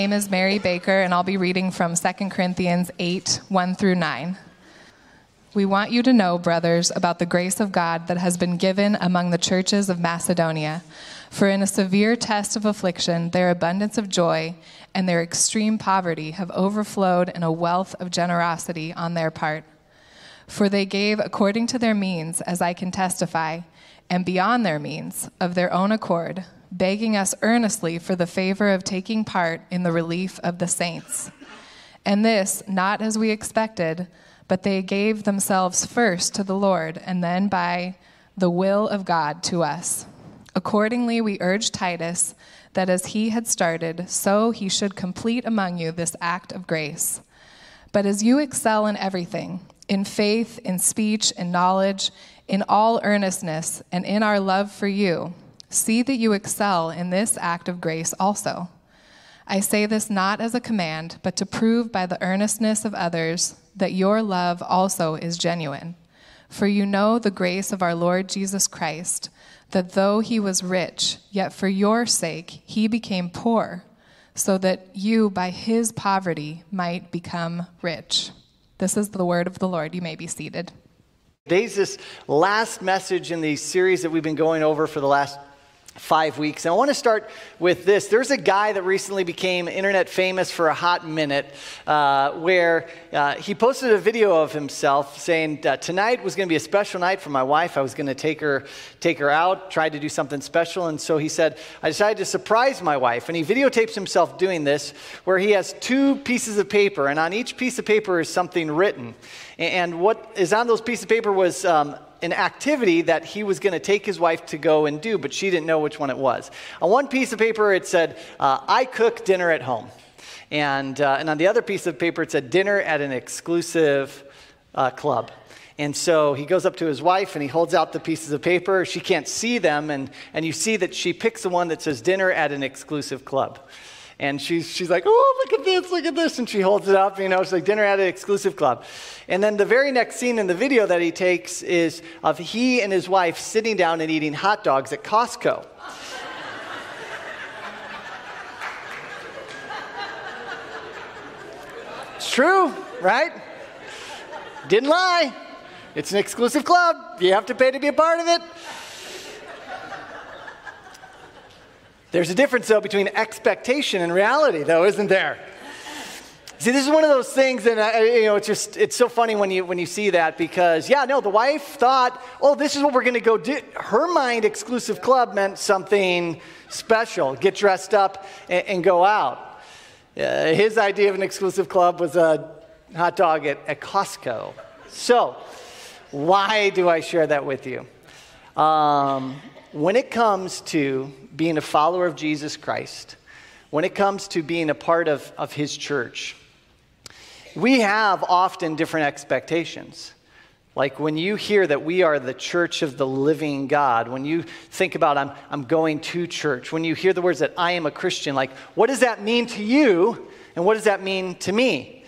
My name is Mary Baker, and I'll be reading from 2 Corinthians 8 1 through 9. We want you to know, brothers, about the grace of God that has been given among the churches of Macedonia. For in a severe test of affliction, their abundance of joy and their extreme poverty have overflowed in a wealth of generosity on their part. For they gave according to their means, as I can testify, and beyond their means, of their own accord, begging us earnestly for the favor of taking part in the relief of the saints. And this, not as we expected, but they gave themselves first to the Lord, and then by the will of God to us. Accordingly, we urge Titus that as he had started, so he should complete among you this act of grace. But as you excel in everything, in faith, in speech, in knowledge, in all earnestness, and in our love for you, see that you excel in this act of grace also. I say this not as a command, but to prove by the earnestness of others that your love also is genuine. For you know the grace of our Lord Jesus Christ, that though he was rich, yet for your sake he became poor, so that you by his poverty might become rich. This is the word of the Lord. You may be seated. Today's this last message in the series that we've been going over for the last five weeks. And I want to start with this. There's a guy that recently became internet famous for a hot minute uh, where uh, he posted a video of himself saying, uh, Tonight was going to be a special night for my wife. I was going to take her, take her out, tried to do something special. And so he said, I decided to surprise my wife. And he videotapes himself doing this where he has two pieces of paper, and on each piece of paper is something written. And what is on those pieces of paper was um, an activity that he was going to take his wife to go and do, but she didn't know which one it was. On one piece of paper, it said, uh, I cook dinner at home. And, uh, and on the other piece of paper, it said, dinner at an exclusive uh, club. And so he goes up to his wife and he holds out the pieces of paper. She can't see them, and, and you see that she picks the one that says dinner at an exclusive club. And she's, she's like, oh, look at this, look at this. And she holds it up, you know, it's like dinner at an exclusive club. And then the very next scene in the video that he takes is of he and his wife sitting down and eating hot dogs at Costco. it's true, right? Didn't lie. It's an exclusive club. You have to pay to be a part of it. There's a difference, though, between expectation and reality, though, isn't there? See, this is one of those things, and you know, it's just it's so funny when you when you see that because yeah, no, the wife thought, oh, this is what we're going to go do. Her mind, exclusive club meant something special. Get dressed up and, and go out. Uh, his idea of an exclusive club was a hot dog at, at Costco. So, why do I share that with you? Um, when it comes to being a follower of Jesus Christ, when it comes to being a part of, of his church, we have often different expectations. Like when you hear that we are the church of the living God, when you think about I'm, I'm going to church, when you hear the words that I am a Christian, like what does that mean to you and what does that mean to me?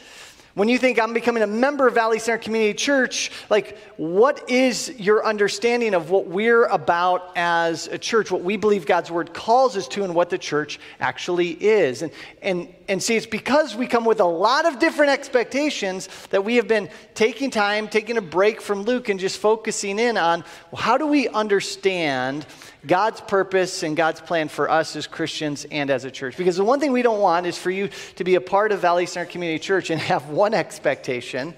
When you think I'm becoming a member of Valley Center Community Church, like what is your understanding of what we're about as a church, what we believe God's word calls us to, and what the church actually is? And, and, and see, it's because we come with a lot of different expectations that we have been taking time, taking a break from Luke, and just focusing in on well, how do we understand God's purpose and God's plan for us as Christians and as a church. Because the one thing we don't want is for you to be a part of Valley Center Community Church and have one expectation,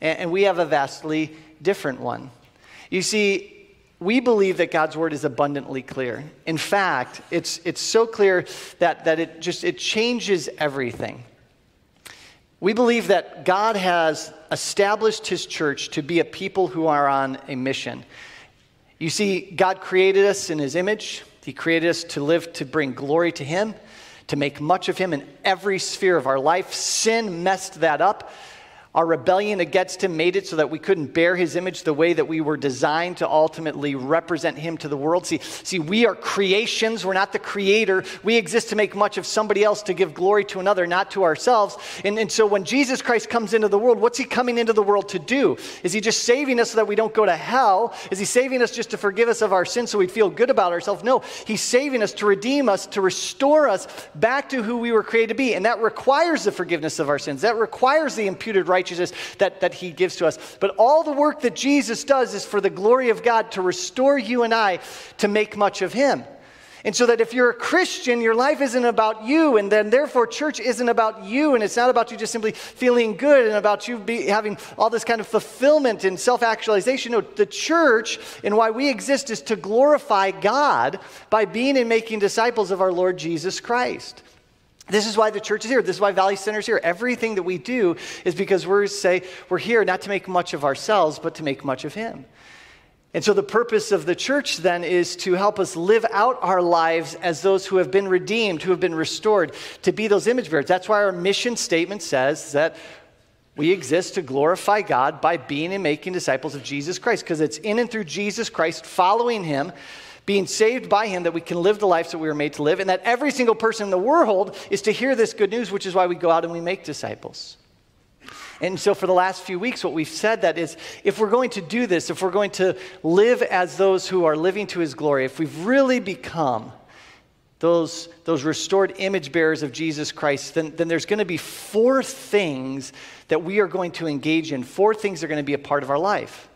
and we have a vastly different one. You see, we believe that God's word is abundantly clear. In fact, it's, it's so clear that, that it just it changes everything. We believe that God has established his church to be a people who are on a mission. You see, God created us in His image. He created us to live to bring glory to Him, to make much of Him in every sphere of our life. Sin messed that up. Our rebellion against him made it so that we couldn't bear his image the way that we were designed to ultimately represent him to the world. See, see, we are creations. We're not the creator. We exist to make much of somebody else, to give glory to another, not to ourselves. And, and so when Jesus Christ comes into the world, what's he coming into the world to do? Is he just saving us so that we don't go to hell? Is he saving us just to forgive us of our sins so we'd feel good about ourselves? No, he's saving us to redeem us, to restore us back to who we were created to be. And that requires the forgiveness of our sins. That requires the imputed righteousness righteousness that, that he gives to us. But all the work that Jesus does is for the glory of God to restore you and I to make much of him. And so that if you're a Christian, your life isn't about you, and then therefore church isn't about you, and it's not about you just simply feeling good and about you be, having all this kind of fulfillment and self actualization. No, the church and why we exist is to glorify God by being and making disciples of our Lord Jesus Christ. This is why the church is here. This is why Valley Center is here. Everything that we do is because we're say we're here not to make much of ourselves, but to make much of Him. And so the purpose of the church then is to help us live out our lives as those who have been redeemed, who have been restored, to be those image bearers. That's why our mission statement says that we exist to glorify God by being and making disciples of Jesus Christ, because it's in and through Jesus Christ, following Him being saved by Him, that we can live the lives that we were made to live, and that every single person in the world is to hear this good news, which is why we go out and we make disciples. And so, for the last few weeks, what we've said that is if we're going to do this, if we're going to live as those who are living to His glory, if we've really become those, those restored image bearers of Jesus Christ, then, then there's going to be four things that we are going to engage in. Four things that are going to be a part of our life.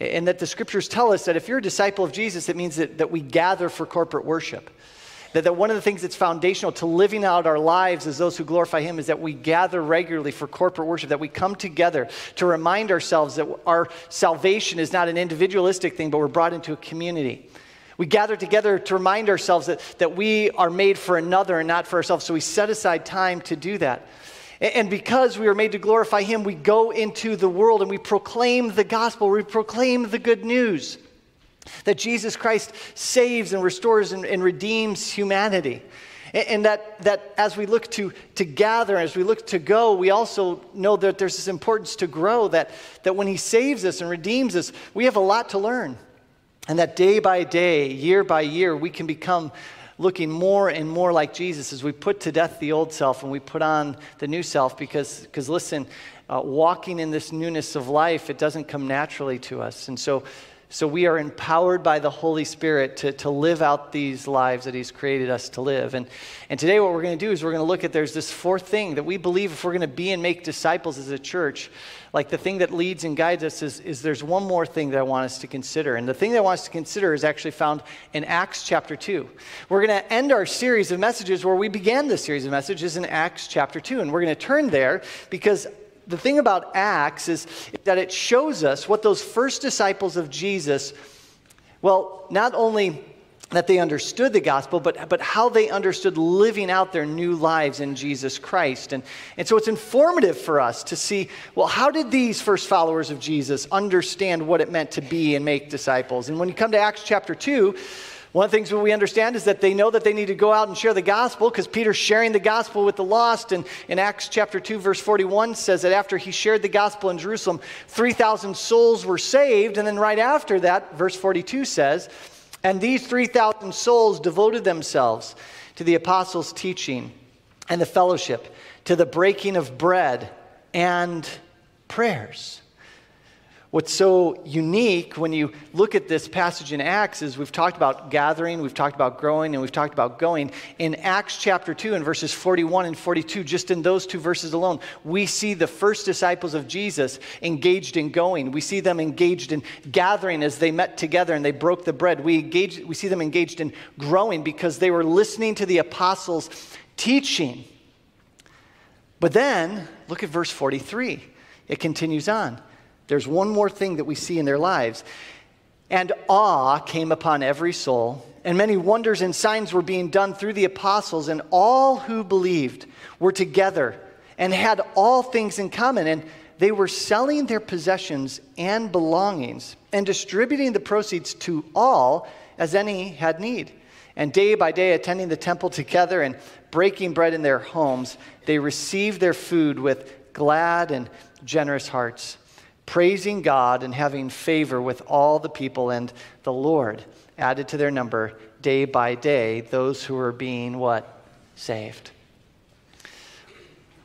And that the scriptures tell us that if you're a disciple of Jesus, it means that, that we gather for corporate worship. That, that one of the things that's foundational to living out our lives as those who glorify Him is that we gather regularly for corporate worship, that we come together to remind ourselves that our salvation is not an individualistic thing, but we're brought into a community. We gather together to remind ourselves that, that we are made for another and not for ourselves. So we set aside time to do that. And because we are made to glorify Him, we go into the world and we proclaim the gospel, we proclaim the good news that Jesus Christ saves and restores and, and redeems humanity. And that, that as we look to, to gather, as we look to go, we also know that there's this importance to grow, that, that when He saves us and redeems us, we have a lot to learn. And that day by day, year by year, we can become looking more and more like Jesus as we put to death the old self and we put on the new self because, because listen, uh, walking in this newness of life, it doesn't come naturally to us. And so, so we are empowered by the Holy Spirit to, to live out these lives that He's created us to live. And, and today, what we're going to do is we're going to look at there's this fourth thing that we believe if we're going to be and make disciples as a church, like the thing that leads and guides us is, is there's one more thing that I want us to consider. And the thing that I want us to consider is actually found in Acts chapter 2. We're going to end our series of messages where we began this series of messages in Acts chapter 2. And we're going to turn there because the thing about Acts is that it shows us what those first disciples of Jesus, well, not only that they understood the gospel, but, but how they understood living out their new lives in Jesus Christ. And, and so it's informative for us to see well, how did these first followers of Jesus understand what it meant to be and make disciples? And when you come to Acts chapter 2, one of the things we understand is that they know that they need to go out and share the gospel because Peter's sharing the gospel with the lost. And in Acts chapter 2, verse 41 says that after he shared the gospel in Jerusalem, 3,000 souls were saved. And then right after that, verse 42 says, and these 3,000 souls devoted themselves to the apostles' teaching and the fellowship, to the breaking of bread and prayers. What's so unique when you look at this passage in Acts is we've talked about gathering, we've talked about growing, and we've talked about going. In Acts chapter 2, in verses 41 and 42, just in those two verses alone, we see the first disciples of Jesus engaged in going. We see them engaged in gathering as they met together and they broke the bread. We, engage, we see them engaged in growing because they were listening to the apostles' teaching. But then, look at verse 43. It continues on. There's one more thing that we see in their lives. And awe came upon every soul, and many wonders and signs were being done through the apostles, and all who believed were together and had all things in common. And they were selling their possessions and belongings and distributing the proceeds to all as any had need. And day by day, attending the temple together and breaking bread in their homes, they received their food with glad and generous hearts, praising God and having favor with all the people, and the Lord added to their number day by day those who were being what? Saved.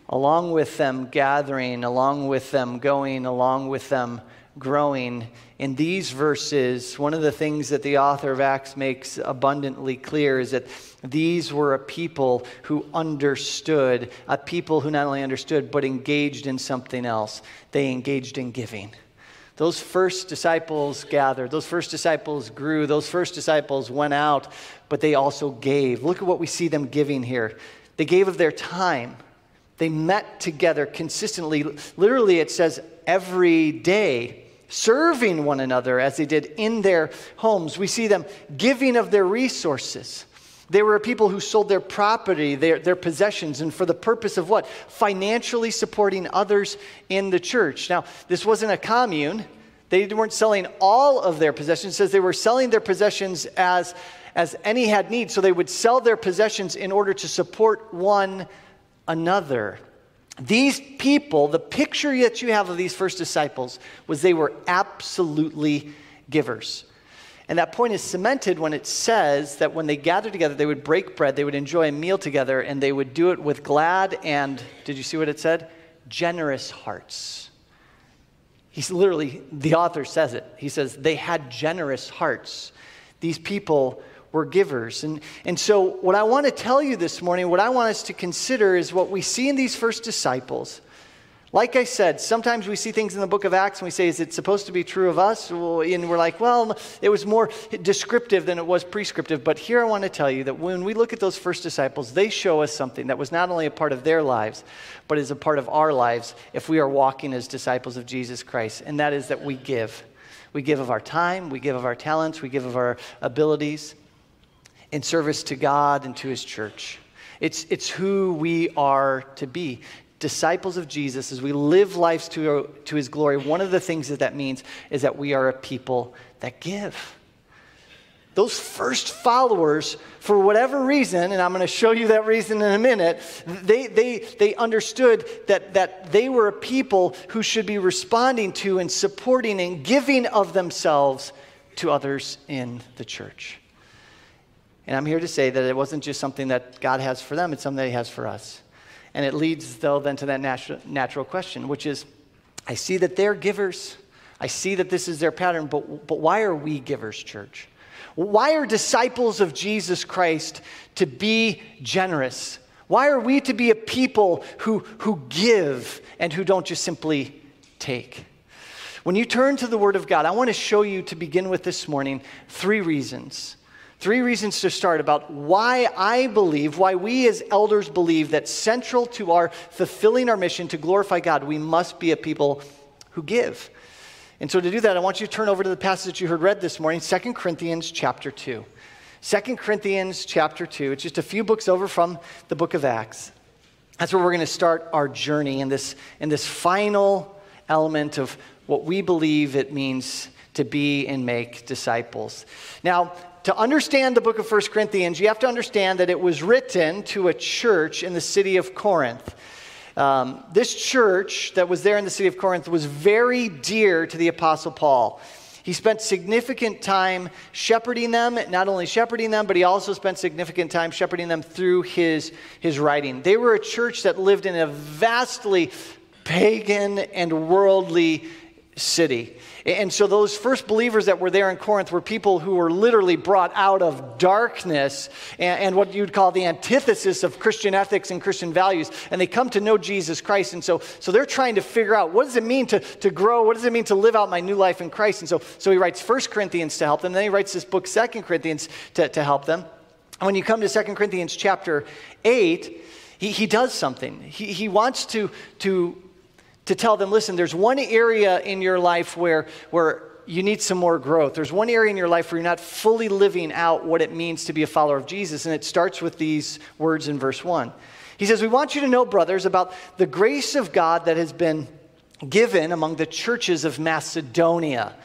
Along with them gathering, along with them going, along with them growing, in these verses, one of the things that the author of Acts makes abundantly clear is that these were a people who understood, a people who not only understood, but engaged in something else. They engaged in giving. Those first disciples gathered, those first disciples grew, those first disciples went out, but they also gave. Look at what we see them giving here. They gave of their time. They met together consistently. Literally, it says every day serving one another as they did in their homes. We see them giving of their resources. They were a people who sold their property, their, their possessions, and for the purpose of what? Financially supporting others in the church. Now, this wasn't a commune. They weren't selling all of their possessions. It says they were selling their possessions as, as any had need. So they would sell their possessions in order to support one another. These people, the picture that you have of these first disciples was they were absolutely givers. And that point is cemented when it says that when they gathered together, they would break bread, they would enjoy a meal together, and they would do it with glad and, did you see what it said? Generous hearts. He's literally, the author says it. He says, they had generous hearts. These people were givers. And, and so, what I want to tell you this morning, what I want us to consider is what we see in these first disciples. Like I said, sometimes we see things in the book of Acts and we say, is it supposed to be true of us? And we're like, well, it was more descriptive than it was prescriptive. But here I want to tell you that when we look at those first disciples, they show us something that was not only a part of their lives, but is a part of our lives if we are walking as disciples of Jesus Christ. And that is that we give. We give of our time, we give of our talents, we give of our abilities in service to God and to his church. It's, it's who we are to be. Disciples of Jesus, as we live lives to, to his glory, one of the things that that means is that we are a people that give. Those first followers, for whatever reason, and I'm going to show you that reason in a minute, they, they, they understood that, that they were a people who should be responding to and supporting and giving of themselves to others in the church. And I'm here to say that it wasn't just something that God has for them, it's something that He has for us. And it leads, though, then to that natural, natural question, which is I see that they're givers. I see that this is their pattern, but, but why are we givers, church? Why are disciples of Jesus Christ to be generous? Why are we to be a people who, who give and who don't just simply take? When you turn to the Word of God, I want to show you to begin with this morning three reasons Three reasons to start about why I believe, why we as elders believe that central to our fulfilling our mission to glorify God, we must be a people who give. And so to do that, I want you to turn over to the passage that you heard read this morning, 2 Corinthians chapter 2. 2 Corinthians chapter 2. It's just a few books over from the book of Acts. That's where we're going to start our journey in this, in this final element of what we believe it means to be and make disciples. Now, to understand the book of 1 Corinthians, you have to understand that it was written to a church in the city of Corinth. Um, this church that was there in the city of Corinth was very dear to the Apostle Paul. He spent significant time shepherding them, not only shepherding them, but he also spent significant time shepherding them through his, his writing. They were a church that lived in a vastly pagan and worldly city. And so, those first believers that were there in Corinth were people who were literally brought out of darkness and, and, what you'd call the antithesis of Christian ethics and Christian values. And they come to know Jesus Christ. And so, so they're trying to figure out what does it mean to, to grow? What does it mean to live out my new life in Christ? And so, so he writes First Corinthians to help them. Then he writes this book, Second Corinthians, to, to help them. And when you come to Second Corinthians chapter 8, he, he does something. He, he wants to, to to tell them listen, there's one area in your life where, where you need some more growth. There's one area in your life where you're not fully living out what it means to be a follower of Jesus, and it starts with these words in verse 1. He says, We want you to know, brothers, about the grace of God that has been given among the churches of Macedonia.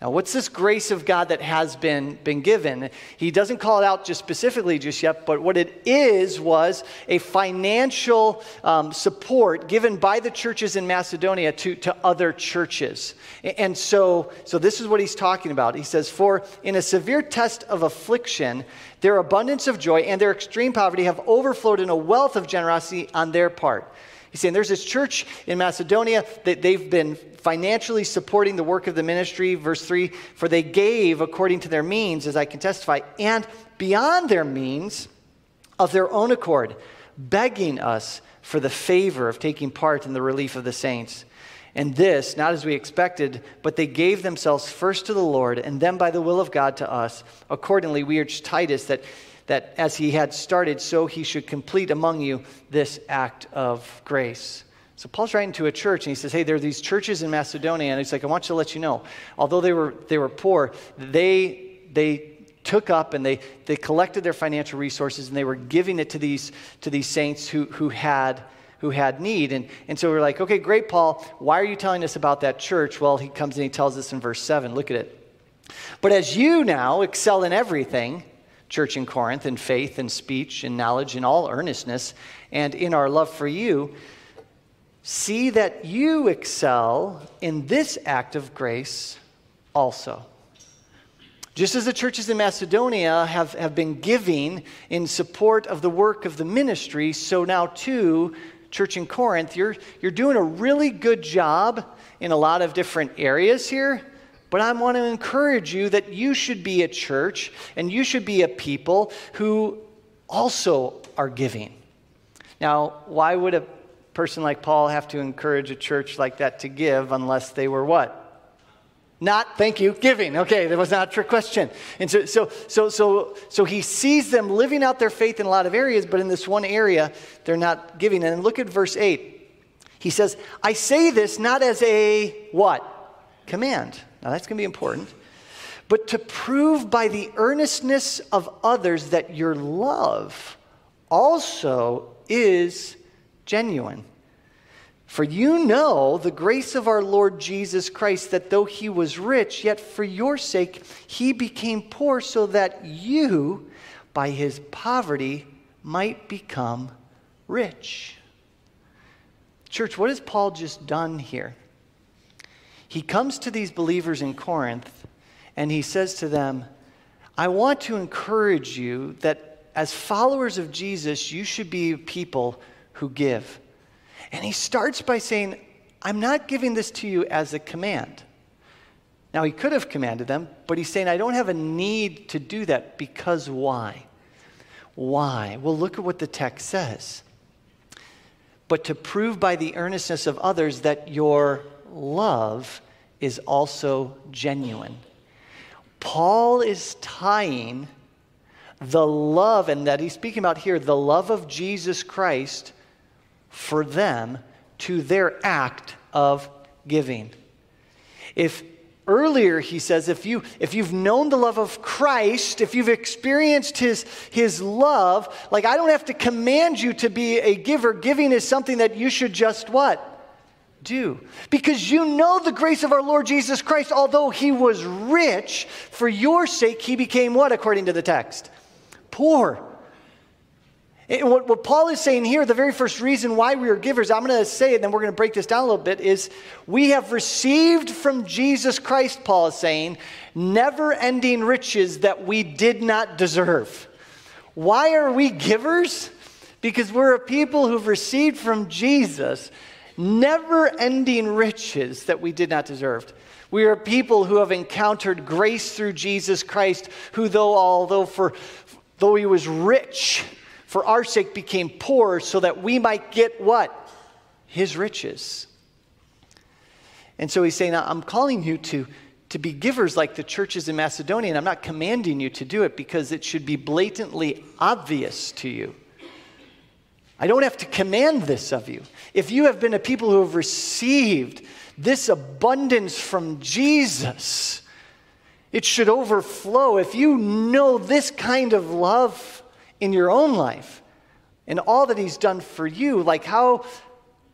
Now, what's this grace of God that has been, been given? He doesn't call it out just specifically just yet, but what it is was a financial um, support given by the churches in Macedonia to, to other churches. And so, so this is what he's talking about. He says, For in a severe test of affliction, their abundance of joy and their extreme poverty have overflowed in a wealth of generosity on their part. He's saying there's this church in Macedonia that they've been financially supporting the work of the ministry. Verse 3 For they gave according to their means, as I can testify, and beyond their means of their own accord, begging us for the favor of taking part in the relief of the saints. And this, not as we expected, but they gave themselves first to the Lord, and then by the will of God to us. Accordingly, we urge Titus that that as he had started, so he should complete among you this act of grace. So Paul's writing to a church and he says, Hey, there are these churches in Macedonia, and he's like, I want you to let you know, although they were, they were poor, they, they took up and they, they collected their financial resources and they were giving it to these, to these saints who, who, had, who had need. And, and so we're like, okay, great, Paul, why are you telling us about that church? Well, he comes and he tells us in verse 7. Look at it. But as you now excel in everything, church in Corinth in faith and speech and knowledge and all earnestness, and in our love for you, see that you excel in this act of grace also. Just as the churches in Macedonia have, have been giving in support of the work of the ministry, so now too, church in Corinth, you're, you're doing a really good job in a lot of different areas here. But I want to encourage you that you should be a church and you should be a people who also are giving. Now, why would a person like Paul have to encourage a church like that to give unless they were what? Not, thank you, giving. Okay, that was not a trick question. And so, so, so, so, so he sees them living out their faith in a lot of areas, but in this one area, they're not giving. And look at verse 8. He says, I say this not as a what? Command. Now, that's going to be important. But to prove by the earnestness of others that your love also is genuine. For you know the grace of our Lord Jesus Christ, that though he was rich, yet for your sake he became poor, so that you, by his poverty, might become rich. Church, what has Paul just done here? he comes to these believers in Corinth and he says to them, I want to encourage you that as followers of Jesus, you should be people who give. And he starts by saying, I'm not giving this to you as a command. Now, he could have commanded them, but he's saying, I don't have a need to do that because why? Why? Well, look at what the text says. But to prove by the earnestness of others that your love is also genuine. Paul is tying the love, and that he's speaking about here, the love of Jesus Christ for them to their act of giving. If earlier he says if you if you've known the love of Christ, if you've experienced his his love, like I don't have to command you to be a giver. Giving is something that you should just what? do. Because you know the grace of our Lord Jesus Christ, although he was rich, for your sake he became what, according to the text? Poor. It, what, what Paul is saying here, the very first reason why we are givers, I'm going to say it, and then we're going to break this down a little bit, is we have received from Jesus Christ, Paul is saying, never ending riches that we did not deserve. Why are we givers? Because we're a people who've received from Jesus never ending riches that we did not deserve. We are people who have encountered grace through Jesus Christ, who, though, although, for, though he was rich, for our sake became poor so that we might get what? His riches. And so he's saying, I'm calling you to, to be givers like the churches in Macedonia, and I'm not commanding you to do it because it should be blatantly obvious to you. I don't have to command this of you. If you have been a people who have received this abundance from Jesus, it should overflow. If you know this kind of love in your own life and all that He's done for you, like how,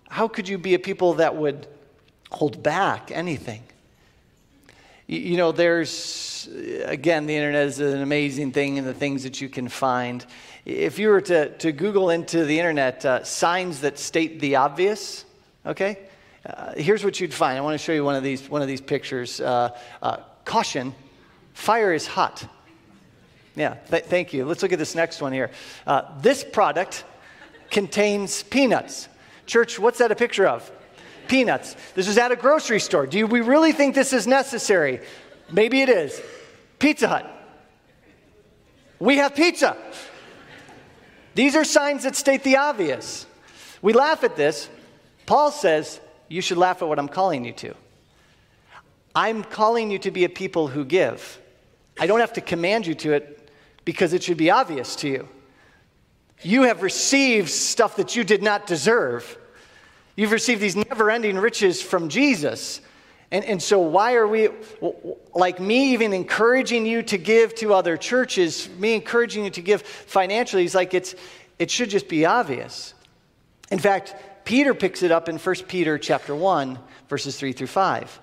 how could you be a people that would hold back anything? You know, there's, again, the internet is an amazing thing and the things that you can find. If you were to, to Google into the internet uh, signs that state the obvious, okay, uh, here's what you'd find. I want to show you one of these, one of these pictures. Uh, uh caution, fire is hot. Yeah, th- thank you. Let's look at this next one here. Uh, this product contains peanuts. Church, what's that a picture of? peanuts. This is at a grocery store. Do we really think this is necessary? Maybe it is. Pizza Hut. We have pizza. These are signs that state the obvious. We laugh at this. Paul says, You should laugh at what I'm calling you to. I'm calling you to be a people who give. I don't have to command you to it because it should be obvious to you. You have received stuff that you did not deserve. You've received these never ending riches from Jesus. And, and so, why are we, like me, even encouraging you to give to other churches, me encouraging you to give financially, he's like, it's, it should just be obvious. In fact, Peter picks it up in 1 Peter chapter 1, verses 3 through 5.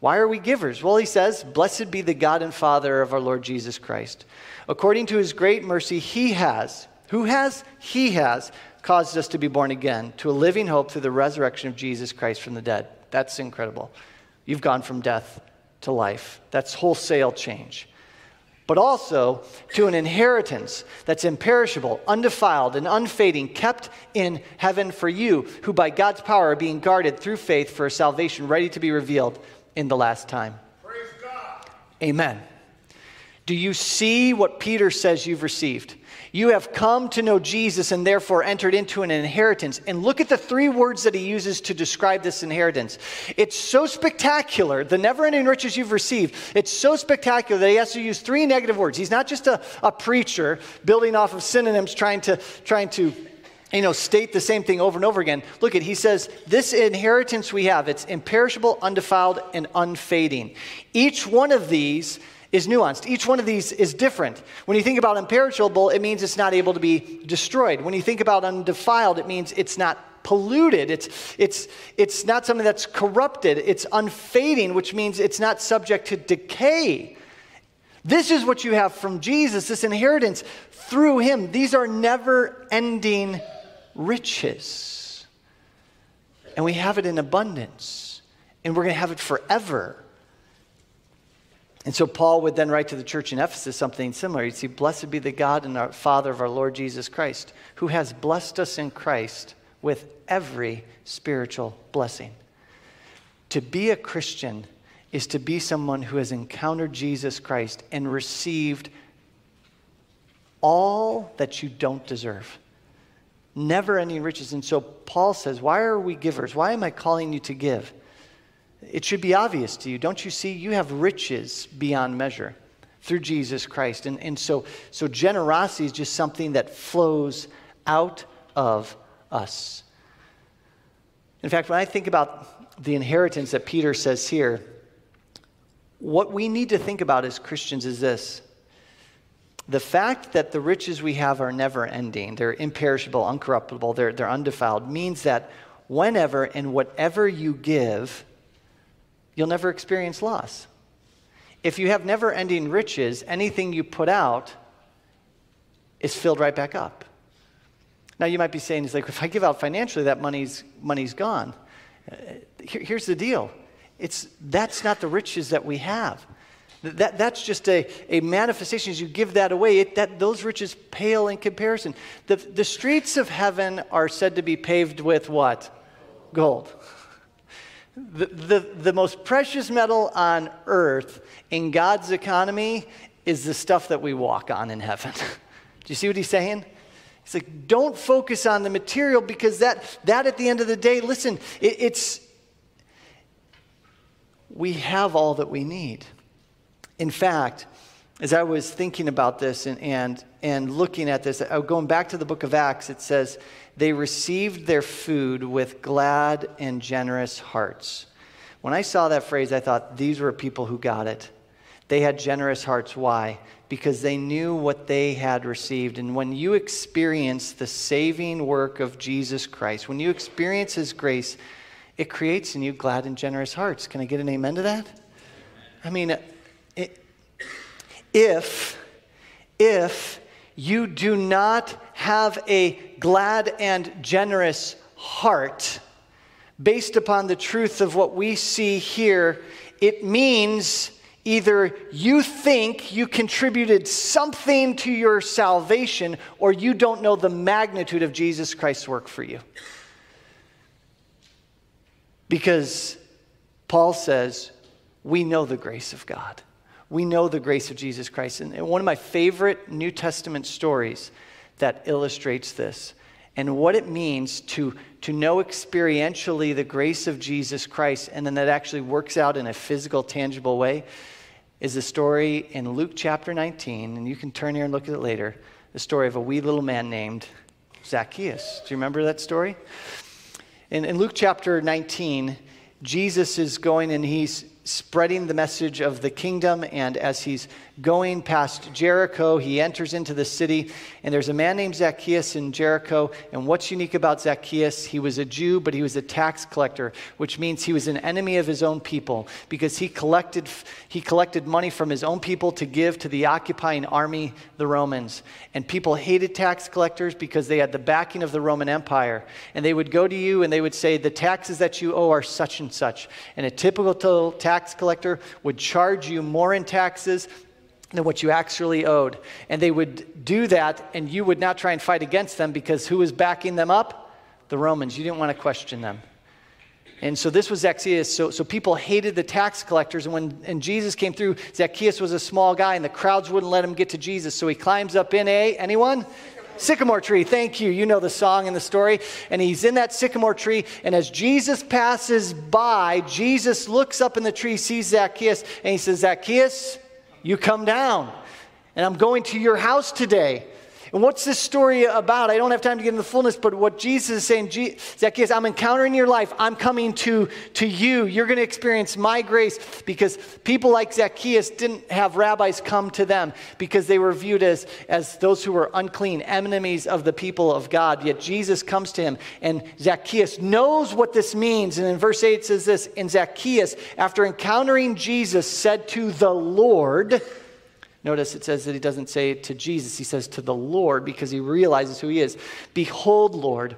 Why are we givers? Well, he says, Blessed be the God and Father of our Lord Jesus Christ. According to his great mercy, he has, who has? He has caused us to be born again to a living hope through the resurrection of Jesus Christ from the dead. That's incredible. You've gone from death to life. That's wholesale change. But also to an inheritance that's imperishable, undefiled, and unfading, kept in heaven for you, who by God's power are being guarded through faith for a salvation ready to be revealed in the last time. Praise God. Amen. Do you see what Peter says you've received? You have come to know Jesus and therefore entered into an inheritance. And look at the three words that he uses to describe this inheritance. It's so spectacular, the never ending riches you've received, it's so spectacular that he has to use three negative words. He's not just a, a preacher building off of synonyms trying to, trying to you know, state the same thing over and over again. Look at, he says, this inheritance we have, it's imperishable, undefiled, and unfading. Each one of these is nuanced. Each one of these is different. When you think about imperishable, it means it's not able to be destroyed. When you think about undefiled, it means it's not polluted. It's, it's, it's not something that's corrupted. It's unfading, which means it's not subject to decay. This is what you have from Jesus, this inheritance through him. These are never ending riches. And we have it in abundance. And we're going to have it forever. And so Paul would then write to the church in Ephesus something similar. He'd say, Blessed be the God and our Father of our Lord Jesus Christ, who has blessed us in Christ with every spiritual blessing. To be a Christian is to be someone who has encountered Jesus Christ and received all that you don't deserve. Never ending riches. And so Paul says, Why are we givers? Why am I calling you to give? It should be obvious to you. Don't you see? You have riches beyond measure through Jesus Christ. And, and so, so generosity is just something that flows out of us. In fact, when I think about the inheritance that Peter says here, what we need to think about as Christians is this the fact that the riches we have are never ending, they're imperishable, uncorruptible, they're, they're undefiled, means that whenever and whatever you give, you'll never experience loss. If you have never ending riches, anything you put out is filled right back up. Now, you might be saying, it's like, if I give out financially, that money's, money's gone. Uh, here, here's the deal it's, that's not the riches that we have. That, that's just a, a manifestation. As you give that away, it, that, those riches pale in comparison. The, the streets of heaven are said to be paved with what? Gold. The, the, the most precious metal on earth in God's economy is the stuff that we walk on in heaven. Do you see what he's saying? He's like, don't focus on the material because that, that at the end of the day, listen, it, it's, we have all that we need. In fact, as I was thinking about this and, and, and looking at this, oh, going back to the book of Acts, it says, they received their food with glad and generous hearts. When I saw that phrase, I thought, these were people who got it. They had generous hearts. Why? Because they knew what they had received. And when you experience the saving work of Jesus Christ, when you experience His grace, it creates in you glad and generous hearts. Can I get an amen to that? I mean, if, if you do not have a glad and generous heart based upon the truth of what we see here, it means either you think you contributed something to your salvation or you don't know the magnitude of Jesus Christ's work for you. Because Paul says, we know the grace of God. We know the grace of Jesus Christ. And one of my favorite New Testament stories that illustrates this and what it means to, to know experientially the grace of Jesus Christ and then that actually works out in a physical, tangible way is the story in Luke chapter 19. And you can turn here and look at it later. The story of a wee little man named Zacchaeus. Do you remember that story? In, in Luke chapter 19, Jesus is going and he's spreading the message of the kingdom. And as he's going past Jericho, he enters into the city. And there's a man named Zacchaeus in Jericho. And what's unique about Zacchaeus? He was a Jew, but he was a tax collector, which means he was an enemy of his own people because he collected, he collected money from his own people to give to the occupying army, the Romans. And people hated tax collectors because they had the backing of the Roman Empire. And they would go to you and they would say, The taxes that you owe are such and such. And a typical tax collector would charge you more in taxes than what you actually owed. And they would do that, and you would not try and fight against them because who was backing them up? The Romans. You didn't want to question them. And so this was Zacchaeus. So, so people hated the tax collectors. And when and Jesus came through, Zacchaeus was a small guy, and the crowds wouldn't let him get to Jesus. So he climbs up in a, anyone? Sycamore tree, thank you. You know the song and the story. And he's in that sycamore tree. And as Jesus passes by, Jesus looks up in the tree, sees Zacchaeus, and he says, Zacchaeus, you come down, and I'm going to your house today. And what's this story about? I don't have time to get into the fullness, but what Jesus is saying, Zacchaeus, I'm encountering your life. I'm coming to, to you. You're going to experience my grace because people like Zacchaeus didn't have rabbis come to them because they were viewed as, as those who were unclean, enemies of the people of God. Yet Jesus comes to him, and Zacchaeus knows what this means. And in verse 8 it says this And Zacchaeus, after encountering Jesus, said to the Lord, Notice it says that he doesn't say to Jesus, he says to the Lord because he realizes who he is. Behold, Lord,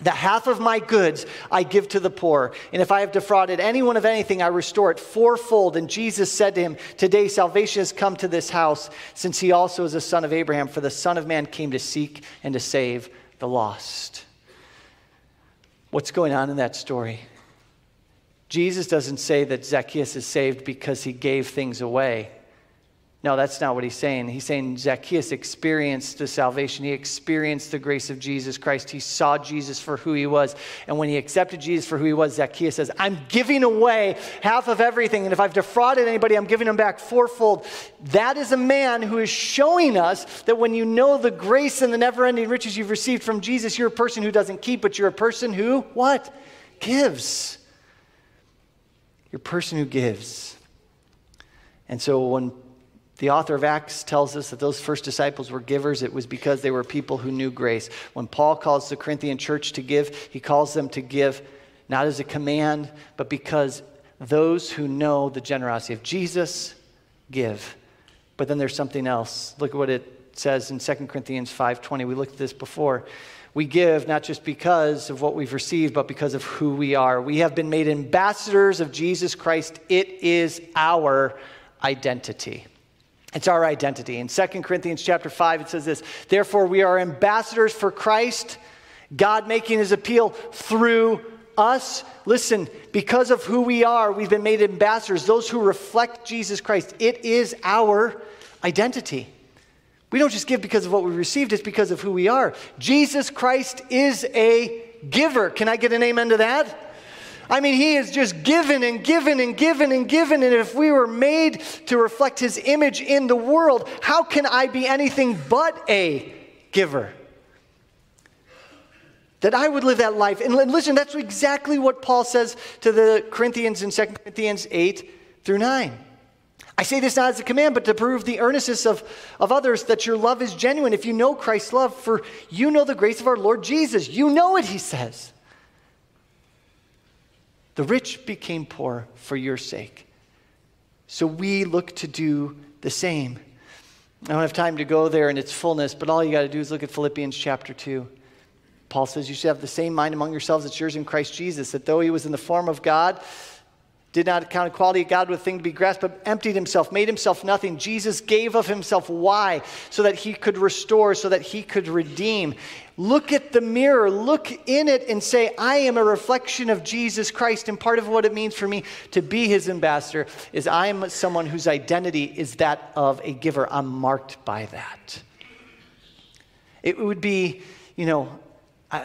the half of my goods I give to the poor. And if I have defrauded anyone of anything, I restore it fourfold. And Jesus said to him, Today salvation has come to this house, since he also is a son of Abraham. For the Son of Man came to seek and to save the lost. What's going on in that story? Jesus doesn't say that Zacchaeus is saved because he gave things away. No, that's not what he's saying. He's saying Zacchaeus experienced the salvation. He experienced the grace of Jesus Christ. He saw Jesus for who he was. And when he accepted Jesus for who he was, Zacchaeus says, I'm giving away half of everything. And if I've defrauded anybody, I'm giving them back fourfold. That is a man who is showing us that when you know the grace and the never ending riches you've received from Jesus, you're a person who doesn't keep, but you're a person who, what? Gives. You're a person who gives. And so when the author of Acts tells us that those first disciples were givers. It was because they were people who knew grace. When Paul calls the Corinthian church to give, he calls them to give not as a command, but because those who know the generosity of Jesus give. But then there's something else. Look at what it says in 2 Corinthians 5:20. We looked at this before. We give not just because of what we've received, but because of who we are. We have been made ambassadors of Jesus Christ. It is our identity. It's our identity. In 2 Corinthians chapter 5, it says this Therefore, we are ambassadors for Christ, God making his appeal through us. Listen, because of who we are, we've been made ambassadors, those who reflect Jesus Christ. It is our identity. We don't just give because of what we received, it's because of who we are. Jesus Christ is a giver. Can I get an amen to that? I mean, he is just given and given and given and given. And if we were made to reflect his image in the world, how can I be anything but a giver? That I would live that life. And listen, that's exactly what Paul says to the Corinthians in 2 Corinthians 8 through 9. I say this not as a command, but to prove the earnestness of, of others that your love is genuine. If you know Christ's love, for you know the grace of our Lord Jesus. You know it, he says. The rich became poor for your sake, So we look to do the same. I don't have time to go there in its fullness, but all you got to do is look at Philippians chapter 2. Paul says you should have the same mind among yourselves that's yours in Christ Jesus, that though he was in the form of God, did not count equality of God with a thing to be grasped, but emptied himself, made himself nothing. Jesus gave of himself. Why? So that he could restore, so that he could redeem. Look at the mirror, look in it, and say, I am a reflection of Jesus Christ. And part of what it means for me to be his ambassador is I am someone whose identity is that of a giver. I'm marked by that. It would be, you know,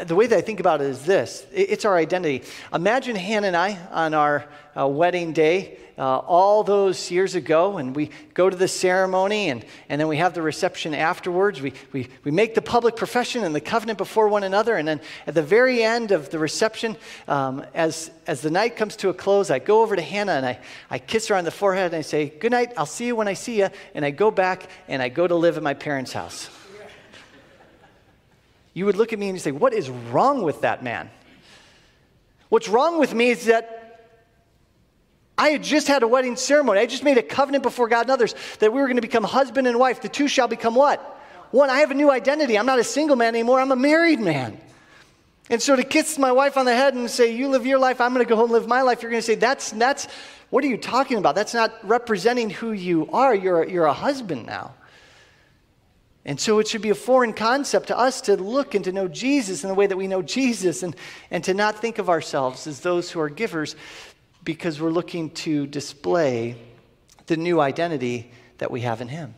the way that I think about it is this it's our identity. Imagine Hannah and I on our uh, wedding day uh, all those years ago, and we go to the ceremony, and, and then we have the reception afterwards. We, we, we make the public profession and the covenant before one another, and then at the very end of the reception, um, as, as the night comes to a close, I go over to Hannah and I, I kiss her on the forehead and I say, Good night, I'll see you when I see you. And I go back and I go to live at my parents' house you would look at me and you say, What is wrong with that man? What's wrong with me is that I had just had a wedding ceremony. I just made a covenant before God and others that we were going to become husband and wife. The two shall become what? One, I have a new identity. I'm not a single man anymore, I'm a married man. And so to kiss my wife on the head and say, You live your life, I'm going to go home and live my life, you're going to say, That's, that's, what are you talking about? That's not representing who you are. You're you're a husband now. And so it should be a foreign concept to us to look and to know Jesus in the way that we know Jesus and, and to not think of ourselves as those who are givers because we're looking to display the new identity that we have in Him.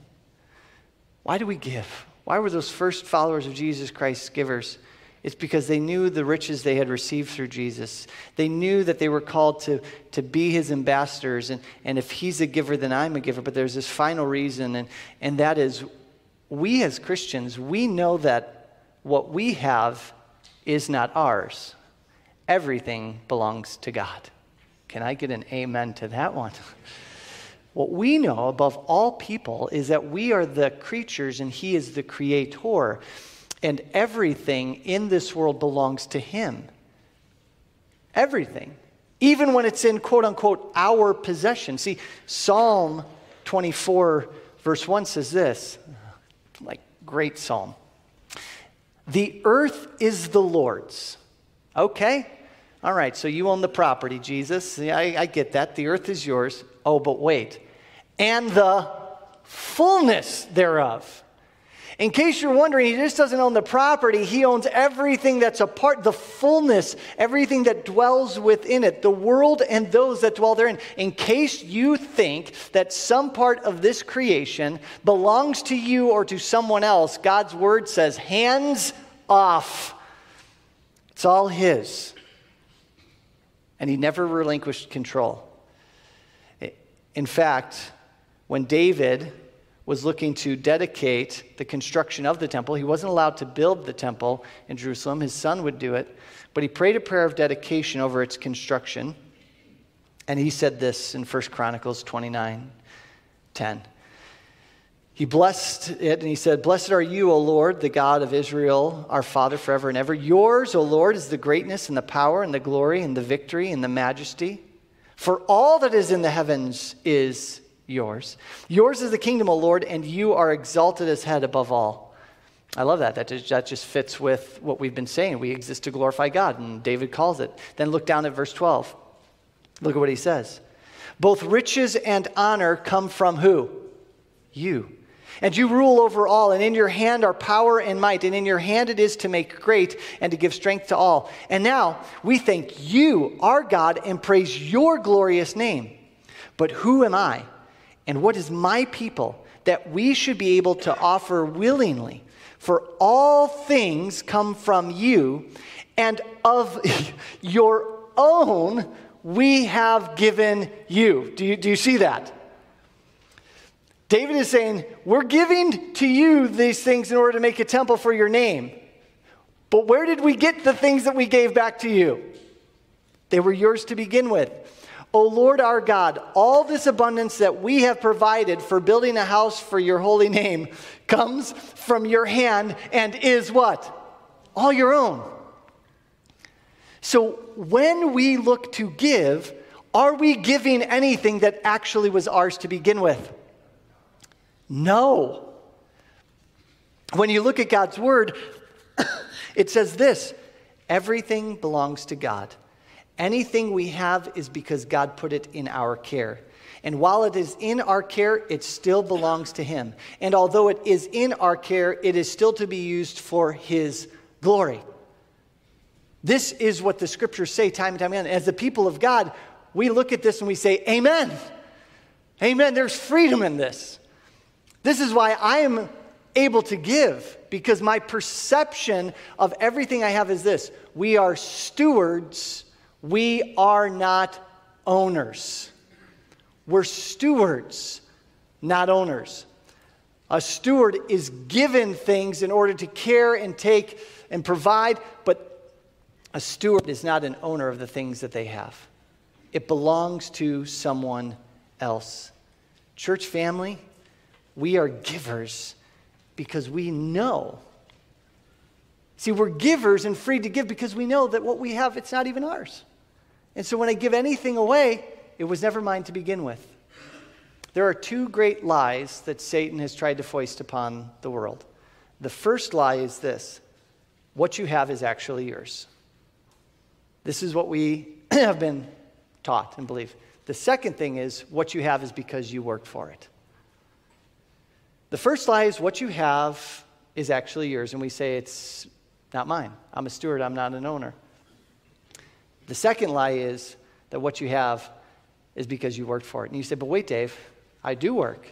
Why do we give? Why were those first followers of Jesus Christ givers? It's because they knew the riches they had received through Jesus. They knew that they were called to, to be his ambassadors. And, and if he's a giver, then I'm a giver. But there's this final reason, and, and that is we as Christians, we know that what we have is not ours. Everything belongs to God. Can I get an amen to that one? What we know above all people is that we are the creatures and He is the creator, and everything in this world belongs to Him. Everything. Even when it's in quote unquote our possession. See, Psalm 24, verse 1 says this like great psalm. The earth is the Lord's. Okay? All right, so you own the property, Jesus. I, I get that. The earth is yours. Oh, but wait. And the fullness thereof. In case you're wondering, he just doesn't own the property, he owns everything that's a part, the fullness, everything that dwells within it, the world and those that dwell therein. In case you think that some part of this creation belongs to you or to someone else, God's word says, hands off. It's all his. And he never relinquished control. In fact, when David was looking to dedicate the construction of the temple. He wasn't allowed to build the temple in Jerusalem, his son would do it. But he prayed a prayer of dedication over its construction. And he said this in 1 Chronicles 29 10. He blessed it and he said, Blessed are you, O Lord, the God of Israel, our Father forever and ever. Yours, O Lord, is the greatness and the power and the glory and the victory and the majesty. For all that is in the heavens is yours. Yours is the kingdom, O Lord, and you are exalted as head above all. I love that. That just, that just fits with what we've been saying. We exist to glorify God, and David calls it. Then look down at verse 12. Look at what he says. Both riches and honor come from who? You. And you rule over all, and in your hand are power and might, and in your hand it is to make great and to give strength to all. And now we thank you, our God, and praise your glorious name. But who am I? And what is my people that we should be able to offer willingly? For all things come from you, and of your own we have given you. Do you, do you see that? David is saying, We're giving to you these things in order to make a temple for your name. But where did we get the things that we gave back to you? They were yours to begin with. O Lord our God, all this abundance that we have provided for building a house for your holy name comes from your hand and is what? All your own. So when we look to give, Are we giving anything that actually was ours to begin with? No. When you look at God's word, it says this everything belongs to God. Anything we have is because God put it in our care. And while it is in our care, it still belongs to Him. And although it is in our care, it is still to be used for His glory. This is what the scriptures say time and time again. As the people of God, we look at this and we say, Amen. Amen. There's freedom in this. This is why I am able to give, because my perception of everything I have is this we are stewards, we are not owners. We're stewards, not owners. A steward is given things in order to care and take and provide, but a steward is not an owner of the things that they have. It belongs to someone else. Church family, we are givers because we know. See, we're givers and free to give because we know that what we have, it's not even ours. And so when I give anything away, it was never mine to begin with. There are two great lies that Satan has tried to foist upon the world. The first lie is this what you have is actually yours. This is what we have been taught and believe. The second thing is what you have is because you worked for it. The first lie is what you have is actually yours, and we say it's not mine. I'm a steward, I'm not an owner. The second lie is that what you have is because you worked for it. And you say, but wait, Dave, I do work.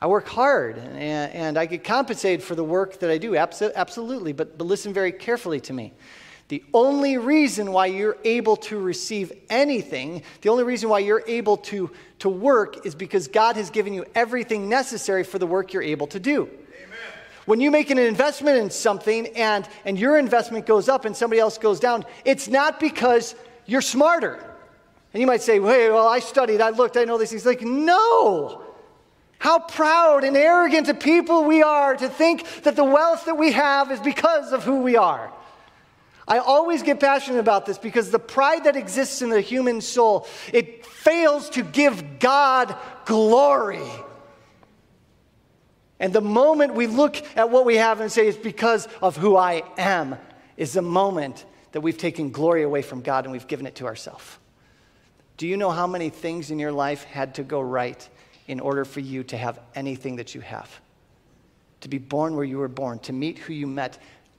I work hard and, and I get compensated for the work that I do. Absolutely. But, but listen very carefully to me. The only reason why you're able to receive anything, the only reason why you're able to, to work is because God has given you everything necessary for the work you're able to do. Amen. When you make an investment in something and, and your investment goes up and somebody else goes down, it's not because you're smarter. And you might say, hey, well, I studied, I looked, I know these things. Like, no. How proud and arrogant a people we are to think that the wealth that we have is because of who we are. I always get passionate about this because the pride that exists in the human soul, it fails to give God glory. And the moment we look at what we have and say it's because of who I am, is the moment that we've taken glory away from God and we've given it to ourselves. Do you know how many things in your life had to go right in order for you to have anything that you have? To be born where you were born, to meet who you met,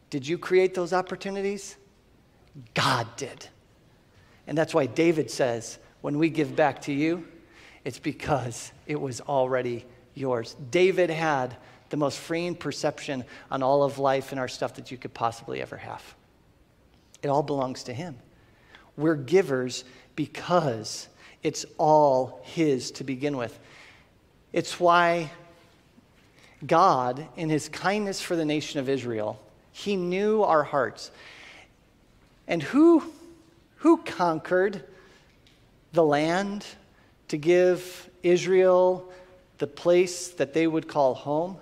did you create those opportunities? God did. And that's why David says, when we give back to you, it's because it was already yours. David had the most freeing perception on all of life and our stuff that you could possibly ever have. It all belongs to him. We're givers because it's all his to begin with. It's why God, in his kindness for the nation of Israel, he knew our hearts. And who, who conquered the land to give Israel the place that they would call home?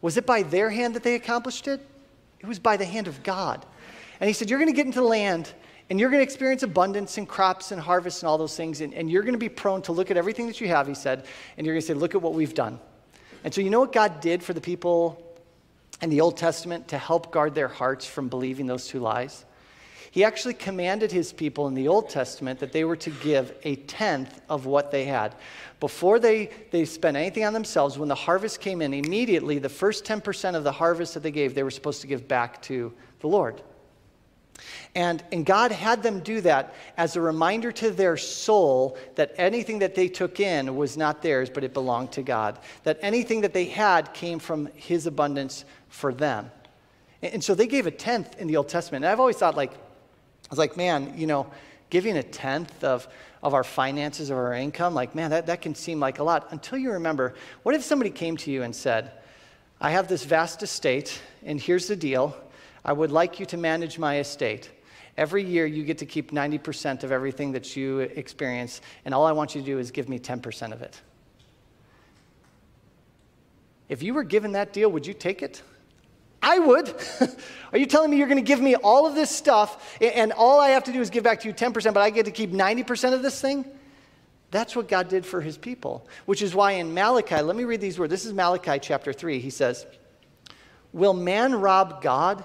Was it by their hand that they accomplished it? It was by the hand of God. And he said, You're going to get into the land and you're going to experience abundance and crops and harvests and all those things. And, and you're going to be prone to look at everything that you have, he said, and you're going to say, Look at what we've done. And so, you know what God did for the people in the Old Testament to help guard their hearts from believing those two lies? He actually commanded his people in the Old Testament that they were to give a tenth of what they had. Before they, they spent anything on themselves, when the harvest came in, immediately the first 10% of the harvest that they gave, they were supposed to give back to the Lord. And, and God had them do that as a reminder to their soul that anything that they took in was not theirs, but it belonged to God. That anything that they had came from His abundance for them. And, and so they gave a tenth in the Old Testament. And I've always thought, like, I was like, man, you know, giving a tenth of, of our finances of our income, like, man, that, that can seem like a lot. Until you remember, what if somebody came to you and said, I have this vast estate, and here's the deal I would like you to manage my estate. Every year, you get to keep 90% of everything that you experience, and all I want you to do is give me 10% of it. If you were given that deal, would you take it? I would. Are you telling me you're going to give me all of this stuff and all I have to do is give back to you 10%, but I get to keep 90% of this thing? That's what God did for his people, which is why in Malachi, let me read these words. This is Malachi chapter 3. He says, Will man rob God?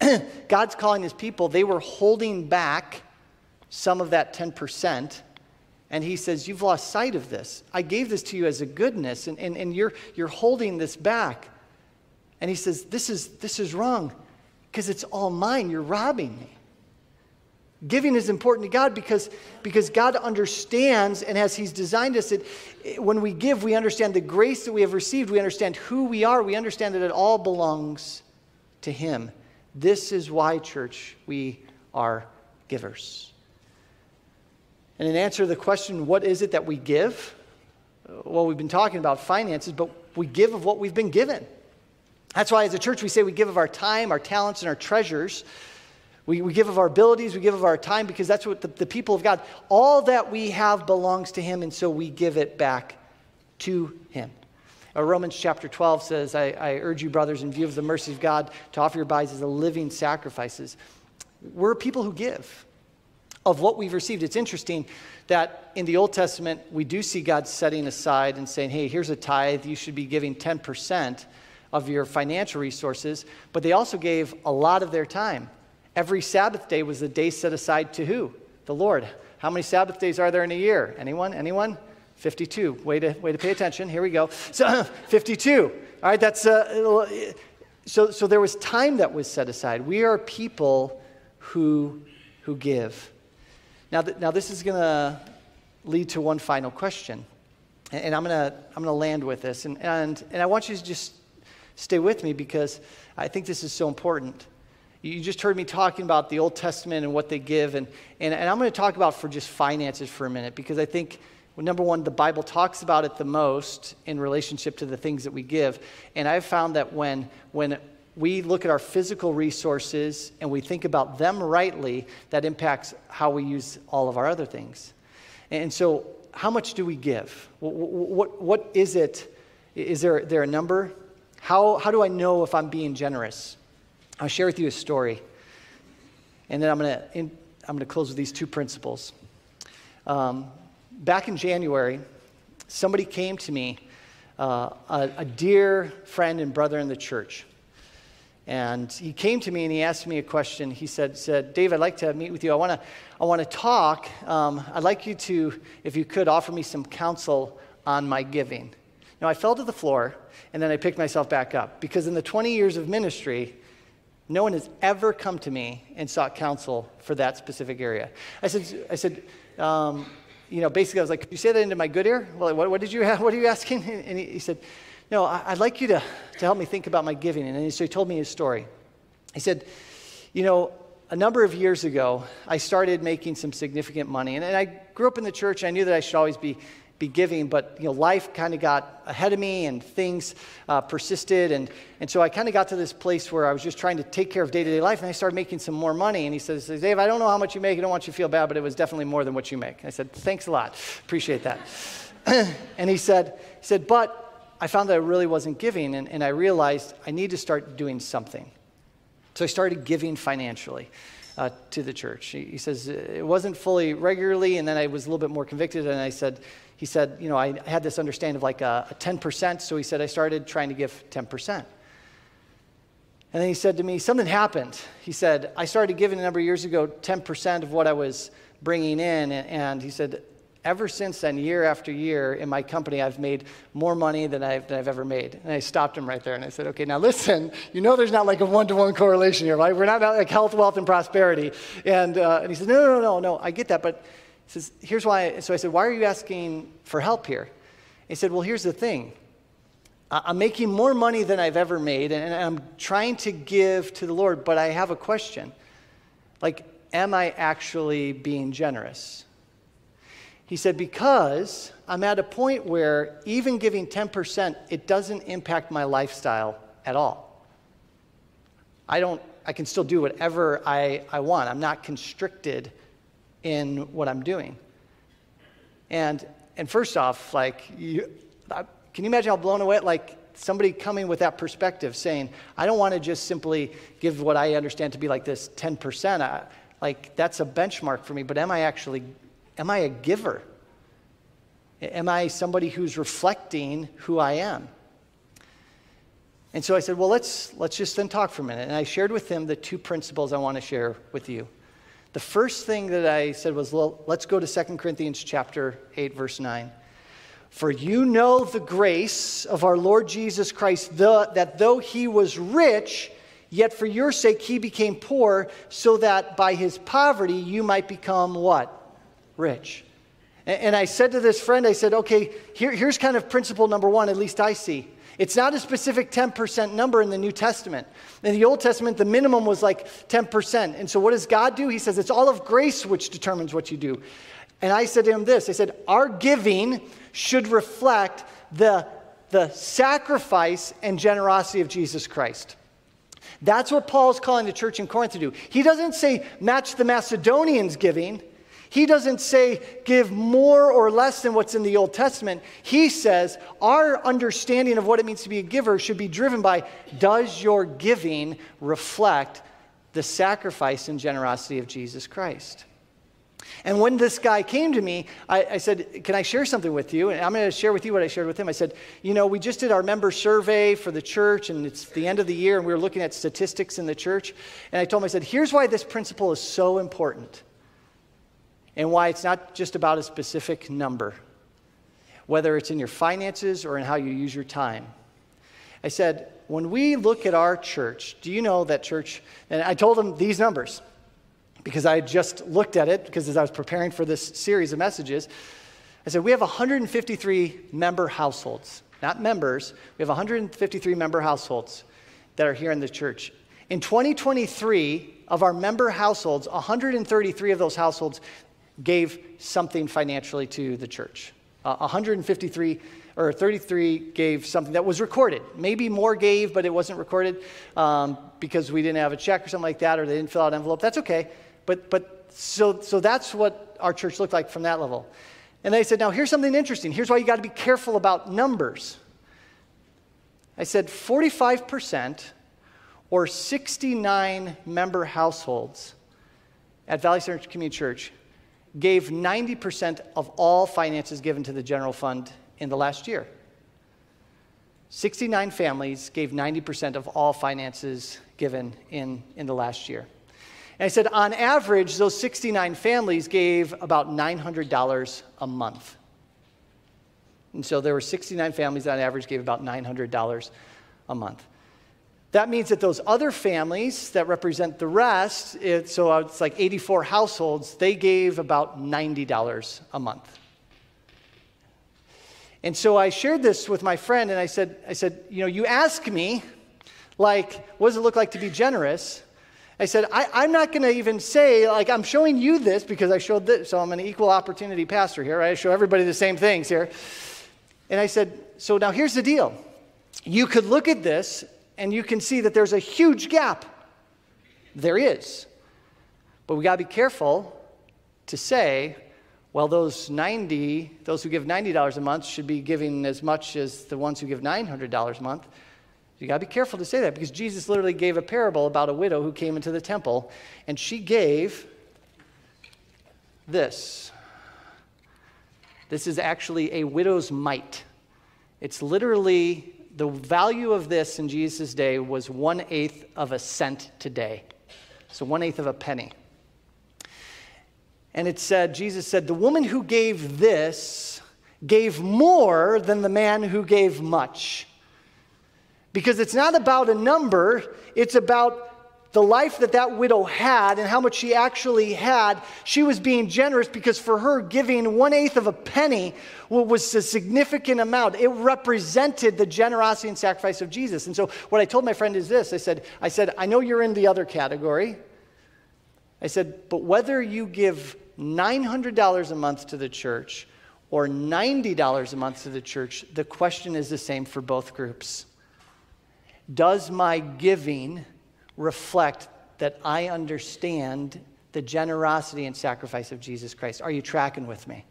God's calling his people, they were holding back some of that 10%. And he says, You've lost sight of this. I gave this to you as a goodness, and, and, and you're, you're holding this back. And he says, This is, this is wrong because it's all mine. You're robbing me. Giving is important to God because, because God understands, and as He's designed us, it, when we give, we understand the grace that we have received. We understand who we are. We understand that it all belongs to Him. This is why, church, we are givers. And in answer to the question, what is it that we give? Well, we've been talking about finances, but we give of what we've been given. That's why, as a church, we say we give of our time, our talents, and our treasures. We, we give of our abilities, we give of our time, because that's what the, the people of God, all that we have belongs to Him, and so we give it back to Him. Uh, Romans chapter 12 says, I, I urge you, brothers, in view of the mercy of God, to offer your bodies as a living sacrifices. We're people who give of what we've received. It's interesting that in the Old Testament, we do see God setting aside and saying, hey, here's a tithe, you should be giving 10% of your financial resources, but they also gave a lot of their time. Every Sabbath day was a day set aside to who? The Lord. How many Sabbath days are there in a year? Anyone? Anyone? 52. Way to, way to pay attention. Here we go. So, 52. All right, that's, uh, so, so there was time that was set aside. We are people who, who give. Now, th- now this is going to lead to one final question. And, and I'm going to I'm to land with this. And, and, and I want you to just stay with me because I think this is so important. You just heard me talking about the Old Testament and what they give, and, and, and I'm going to talk about for just finances for a minute because I think, well, number one, the Bible talks about it the most in relationship to the things that we give. And I've found that when, when we look at our physical resources and we think about them rightly, that impacts how we use all of our other things. And so, how much do we give? What, what, what is it? Is there, there a number? How, how do I know if I'm being generous? I'll share with you a story. And then I'm going to I'm going to close with these two principles. Um, back in January, somebody came to me, uh, a, a dear friend and brother in the church. And he came to me and he asked me a question. He said, said Dave, I'd like to meet with you. I want to I wanna talk. Um, I'd like you to, if you could, offer me some counsel on my giving. Now, I fell to the floor and then I picked myself back up because in the 20 years of ministry, no one has ever come to me and sought counsel for that specific area. I said, I said, um, you know, basically, I was like, could you say that into my good ear? Well, what, what did you have? What are you asking? And he, he said, no, I, would like you to, to help me think about my giving. And so he told me his story. He said, you know, a number of years ago, I started making some significant money. And, and I grew up in the church. And I knew that I should always be be giving, but you know, life kind of got ahead of me and things uh, persisted. And, and so I kind of got to this place where I was just trying to take care of day to day life, and I started making some more money. And he says, Dave, I don't know how much you make. I don't want you to feel bad, but it was definitely more than what you make. I said, Thanks a lot. Appreciate that. and he said, he said, But I found that I really wasn't giving, and, and I realized I need to start doing something. So I started giving financially uh, to the church. He, he, says it wasn't fully regularly, and then I was a little bit more convicted, and I said, he said, you know, I had this understanding of like a, a 10%, so he said I started trying to give 10%. And then he said to me, something happened. He said, I started giving a number of years ago 10% of what I was bringing in, and, and he said, ever since then, year after year in my company, I've made more money than I've, than I've ever made. And I stopped him right there and I said, okay, now listen, you know there's not like a one to one correlation here, right? We're not like health, wealth, and prosperity. And, uh, and he said, no, no, no, no, I get that. But he says, here's why. So I said, why are you asking for help here? He said, well, here's the thing. I'm making more money than I've ever made, and I'm trying to give to the Lord, but I have a question. Like, am I actually being generous? He said, Because I'm at a point where even giving 10%, it doesn't impact my lifestyle at all. I don't, I can still do whatever I, I want. I'm not constricted in what I'm doing. And, and first off, like, you, can you imagine how blown away, like, somebody coming with that perspective saying, I don't want to just simply give what I understand to be like this 10%. I, like, that's a benchmark for me, but am I actually, am I a giver? Am I somebody who's reflecting who I am? And so I said, well, let's, let's just then talk for a minute. And I shared with him the two principles I want to share with you. The first thing that I said was, well, let's go to 2 Corinthians chapter 8, verse 9. For you know the grace of our Lord Jesus Christ, the, that though he was rich, yet for your sake he became poor, so that by his poverty you might become what? Rich. And I said to this friend, I said, okay, here, here's kind of principle number one, at least I see. It's not a specific 10% number in the New Testament. In the Old Testament, the minimum was like 10%. And so what does God do? He says, it's all of grace which determines what you do. And I said to him this I said, our giving should reflect the, the sacrifice and generosity of Jesus Christ. That's what Paul's calling the church in Corinth to do. He doesn't say match the Macedonians' giving. He doesn't say give more or less than what's in the Old Testament. He says our understanding of what it means to be a giver should be driven by does your giving reflect the sacrifice and generosity of Jesus Christ? And when this guy came to me, I, I, said, Can I share something with you? And I'm going to share with you what I shared with him. I said, You know, we just did our member survey for the church, and it's the end of the year, and we were looking at statistics in the church. And I told him, I said, Here's why this principle is so important and why it's not just about a specific number, whether it's in your finances or in how you use your time. I said, when we look at our church, do you know that church? And I told them these numbers because I had just looked at it because as I was preparing for this series of messages, I said, we have 153 member households, not members, we have 153 member households that are here in the church. In 2023, of our member households, 133 of those households gave something financially to the church. Uh, 153 or 33 gave something that was recorded. Maybe more gave, but it wasn't recorded um, because we didn't have a check or something like that, or they didn't fill out an envelope. That's okay. But, but so, so that's what our church looked like from that level. And they said, now here's something interesting. Here's why you got to be careful about numbers. I said 45% or 69 member households at Valley Center Community Church gave 90% of all finances given to the general fund in the last year. 69 families gave 90% of all finances given in, in the last year. And I said, on average, those 69 families gave about $900 a month. And so there were 69 families that on average gave about $900 a month. That means that those other families that represent the rest, it, so it's like 84 households, they gave about $90 a month. And so I shared this with my friend and I said, I said, you know, you ask me, like, what does it look like to be generous? I said, I, am not going to even say, like, I'm showing you this because I showed this. So I'm an equal opportunity pastor here. Right? I show everybody the same things here. And I said, so now here's the deal. You could look at this and you can see that there's a huge gap. There is. But we got to be careful to say, well, those 90, those who give $90 a month should be giving as much as the ones who give $900 a month. You got to be careful to say that because Jesus literally gave a parable about a widow who came into the temple and she gave this. This is actually a widow's mite. It's literally the value of this in Jesus' day was one eighth of a cent today. So one eighth of a penny. And it said, Jesus said, the woman who gave this gave more than the man who gave much. Because it's not about a number, it's about the life that that widow had and how much she actually had, she was being generous because for her, giving one eighth of a penny was a significant amount. It represented the generosity and sacrifice of Jesus. And so, what I told my friend is this I said, I said, I know you're in the other category. I said, but whether you give $900 a month to the church or $90 a month to the church, the question is the same for both groups. Does my giving reflect that I understand the generosity and sacrifice of Jesus Christ? Are you tracking with me?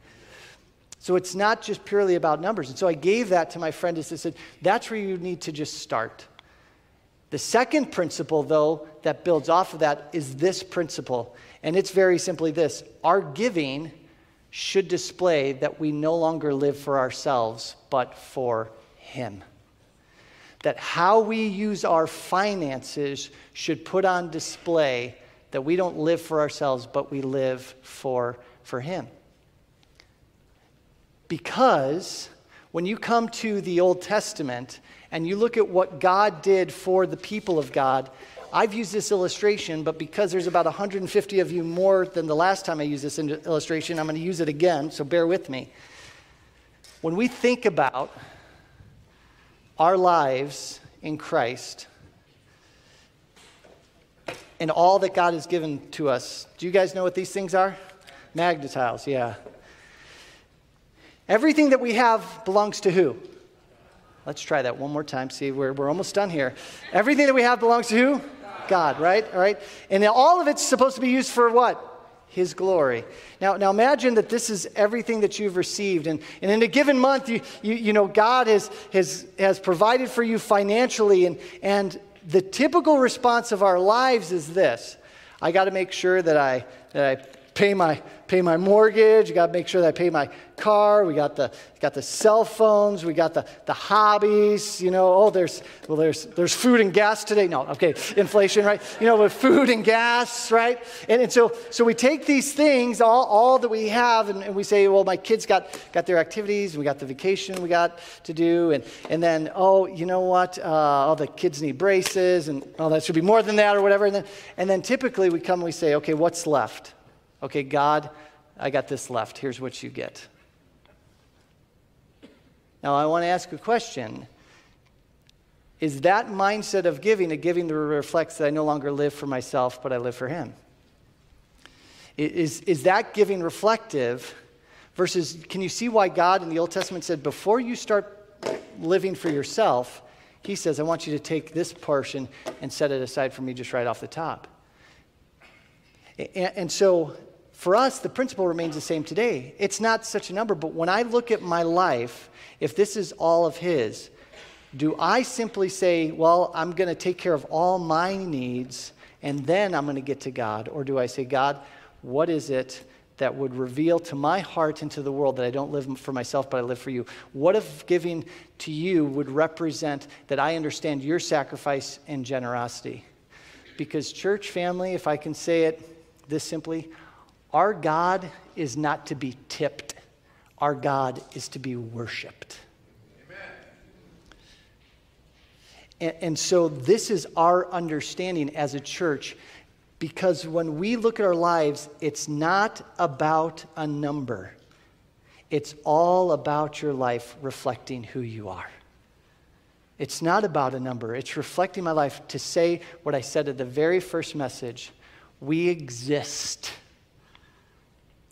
So it's not just purely about numbers. And so I gave that to my friend and said, that's where you need to just start. The second principle, though, that builds off of that is this principle. And it's very simply this our giving should display that we no longer live for ourselves, but for Him. That how we use our finances should put on display that we don't live for ourselves, but we live for, for Him. Because when you come to the Old Testament and you look at what God did for the people of God, I've used this illustration, but because there's about 150 of you more than the last time I used this illustration, I'm going to use it again, so bear with me. When we think about our lives in Christ and all that God has given to us, do you guys know what these things are? Magna-Tiles, yeah. Everything that we have belongs to who? Let's try that one more time. See, we're, we're almost done here. Everything that we have belongs to who? God, right? All right? And all of it's supposed to be used for what? His glory. Now, now imagine that this is everything that you've received. And, and in a given month, you, you, you know, God has, has, has provided for you financially. And, and the typical response of our lives is this I got to make sure that I, that I pay my, pay my mortgage. You got to make sure that I pay my car. We got the, got the cell phones. We got the, the hobbies. You know, oh, there's, well, there's, there's food and gas today. No, okay, inflation, right? You know, with food and gas, right? And, and so, so we take these things, all, all that we have, and, and we say, well, my kids got, got their activities. We got the vacation we got to do. And, and then, oh, you know what? Uh, all the kids need braces, and oh, that should be more than that or whatever. And then, and then typically we come and we say, okay, what's left? Okay, God, I got this left. Here's what you get. Now, I want to ask a question. Is that mindset of giving a giving that reflects that I no longer live for myself, but I live for Him? Is, is that giving reflective versus can you see why God in the Old Testament said, before you start living for yourself, He says, I want you to take this portion and set it aside for me just right off the top? And, and so for us, the principle remains the same today. It's not such a number, but when I look at my life, if this is all of His, do I simply say, well, I'm going to take care of all my needs and then I'm going to get to God? Or do I say, God, what is it that would reveal to my heart and to the world that I don't live for myself, but I live for you? What if giving to you would represent that I understand your sacrifice and generosity? Because, church family, if I can say it this simply, our God is not to be tipped, our God is to be worshiped. And, and, so, this is our understanding as a church because when we look at our lives, it's not about a number, it's all about your life reflecting who you are. It's not about a number, it's reflecting my life to say what I said at the very first message we exist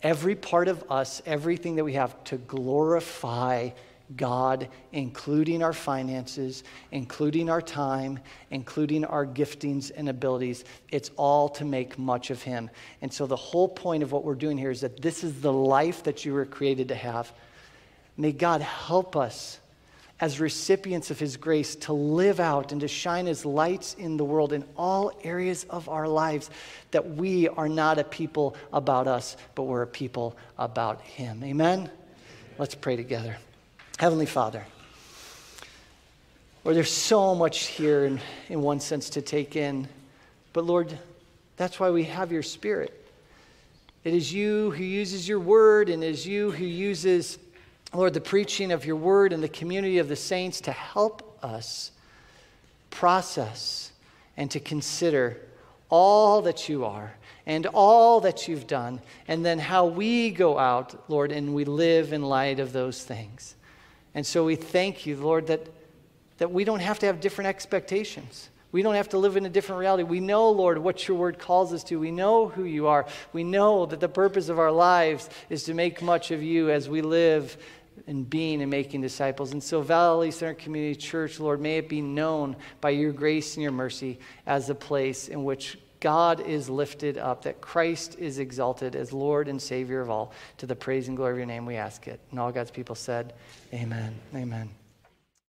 every part of us, everything that we have to glorify God, including our finances, including our time, including our giftings and abilities. It's all to make much of Him. And so, the whole point of what we're doing here is that this is the life that you were created to have. May God help us as recipients of His grace to live out and to shine as lights in the world in all areas of our lives, that we are not a people about us, but we're a people about Him. Amen? Let's pray together. Heavenly Father, Lord, there's so much here in, in one sense to take in, but Lord, that's why we have your Spirit. It is you who uses your word, and it is you who uses Lord, the preaching of your word and the community of the saints to help us process and to consider all that you are and all that you've done, and then how we go out, Lord, and we live in light of those things. And so we thank you, Lord, that, that we don't have to have different expectations. We don't have to live in a different reality. We know, Lord, what your word calls us to. We know who you are. We know that the purpose of our lives is to make much of you as we live in being and making disciples. And so, Valley Center Community Church, Lord, may it be known by your grace and your mercy as a place in which God is lifted up, that Christ is exalted as Lord and Savior of all. To the praise and glory of your name, we ask it. And all God's people said, Amen. Amen.